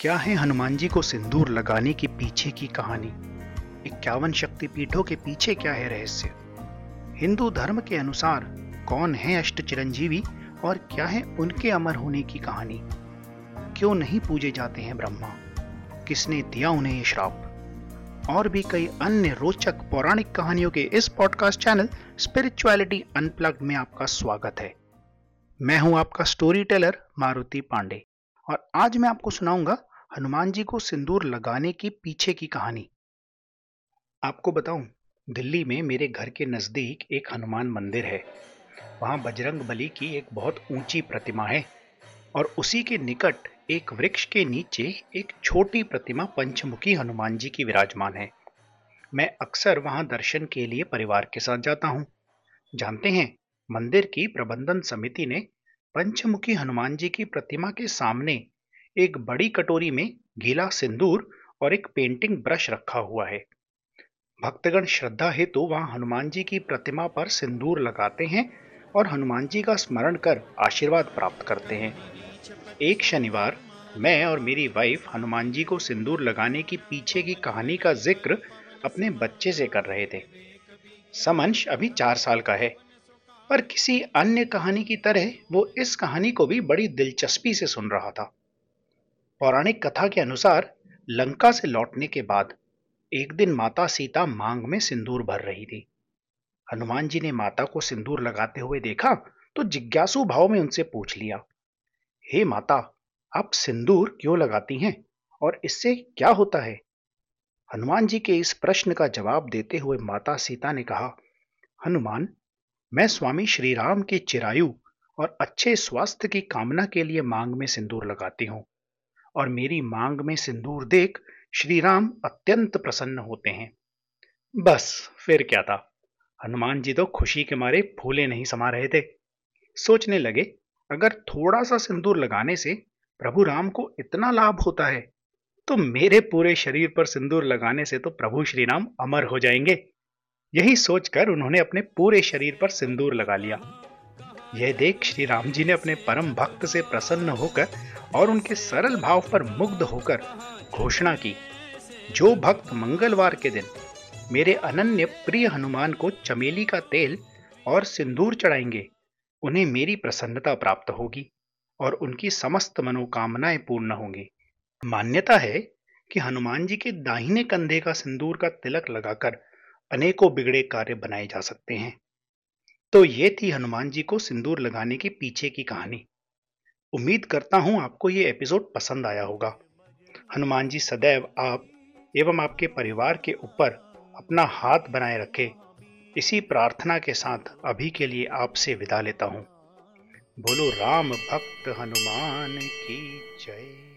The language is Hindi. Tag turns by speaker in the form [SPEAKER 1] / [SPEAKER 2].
[SPEAKER 1] क्या है हनुमान जी को सिंदूर लगाने के पीछे की कहानी? इक्यावन शक्तिपीठों के पीछे क्या है रहस्य? हिंदू धर्म के अनुसार कौन है अष्ट चिरंजीवी और क्या है उनके अमर होने की कहानी? क्यों नहीं पूजे जाते हैं ब्रह्मा? किसने दिया उन्हें ये श्राप? और भी कई अन्य रोचक पौराणिक कहानियों के इस पॉडकास्ट चैनल स्पिरिचुअलिटी अनप्लग्ड में आपका स्वागत है। मैं हूँ आपका स्टोरी टेलर मारुति पांडे और आज मैं आपको सुनाऊँगा हनुमान जी को सिंदूर लगाने के पीछे की कहानी। आपको बताऊँ, दिल्ली में मेरे घर के नज़दीक एक हनुमान मंदिर है। वहाँ बजरंग बली की एक बहुत ऊँची प्रतिमा है और उसी के निकट एक वृक्ष के नीचे एक छोटी प्रतिमा पंचमुखी हनुमान जी की विराजमान है। मैं अक्सर वहाँ दर्शन के लिए परिवार के साथ जाता हूँ। जानते हैं, मंदिर की प्रबंधन समिति ने पंचमुखी हनुमान जी की प्रतिमा के सामने एक बड़ी कटोरी में गीला सिंदूर और एक पेंटिंग ब्रश रखा हुआ है। भक्तगण श्रद्धा हेतु तो वहाँ हनुमान जी की प्रतिमा पर सिंदूर लगाते हैं और हनुमान जी का स्मरण कर आशीर्वाद प्राप्त करते हैं। एक शनिवार, मैं और मेरी वाइफ हनुमान जी को सिंदूर लगाने की पीछे की कहानी का ज़िक्र अपने बच्चे से कर रहे थे। समंश अभी चार साल का है, पर किसी अन्य कहानी की तरह वो इस कहानी को भी बड़ी दिलचस्पी से सुन रहा था। पौराणिक कथा के अनुसार लंका से लौटने के बाद एक दिन माता सीता मांग में सिंदूर भर रही थी। हनुमान जी ने माता को सिंदूर लगाते हुए देखा तो जिज्ञासु भाव में उनसे पूछ लिया, हे माता, आप सिंदूर क्यों लगाती हैं और इससे क्या होता है? हनुमान जी के इस प्रश्न का जवाब देते हुए माता सीता ने कहा, हनुमान, मैं स्वामी श्री राम के चिरायु और अच्छे स्वास्थ्य की कामना के लिए मांग में सिंदूर लगाती हूँ। और मेरी मांग में सिंदूर देख श्री राम अत्यंत प्रसन्न होते हैं। बस, फिर क्या था? हनुमान जी तो खुशी के मारे फूले नहीं समा रहे थे। सोचने लगे, अगर थोड़ा सा सिंदूर लगाने से प्रभु राम को इतना लाभ होता है तो मेरे पूरे शरीर पर सिंदूर लगाने से तो प्रभु श्री राम अमर हो जाएँगे। यही सोचकर उन्होंने अपने पूरे शरीर पर सिंदूर लगा लिया। यह देख श्री राम जी ने अपने परम भक्त से प्रसन्न होकर और उनके सरल भाव पर मुग्ध होकर घोषणा की, जो भक्त मंगलवार के दिन मेरे अनन्य प्रिय हनुमान को चमेली का तेल और सिंदूर चढ़ाएँगे, उन्हें मेरी प्रसन्नता प्राप्त होगी और उनकी समस्त मनोकामनाएँ पूर्ण होंगी। मान्यता है कि हनुमान जी के दाहिने कंधे का सिंदूर का तिलक लगाकर अनेकों बिगड़े कार्य बनाए जा सकते हैं। तो ये थी हनुमान जी को सिंदूर लगाने के पीछे की कहानी। उम्मीद करता हूँ आपको ये एपिसोड पसंद आया होगा। हनुमान जी सदैव आप एवं आपके परिवार के ऊपर अपना हाथ बनाए रखे। इसी प्रार्थना के साथ अभी के लिए आपसे विदा लेता हूँ। बोलो राम भक्त हनुमान की जय।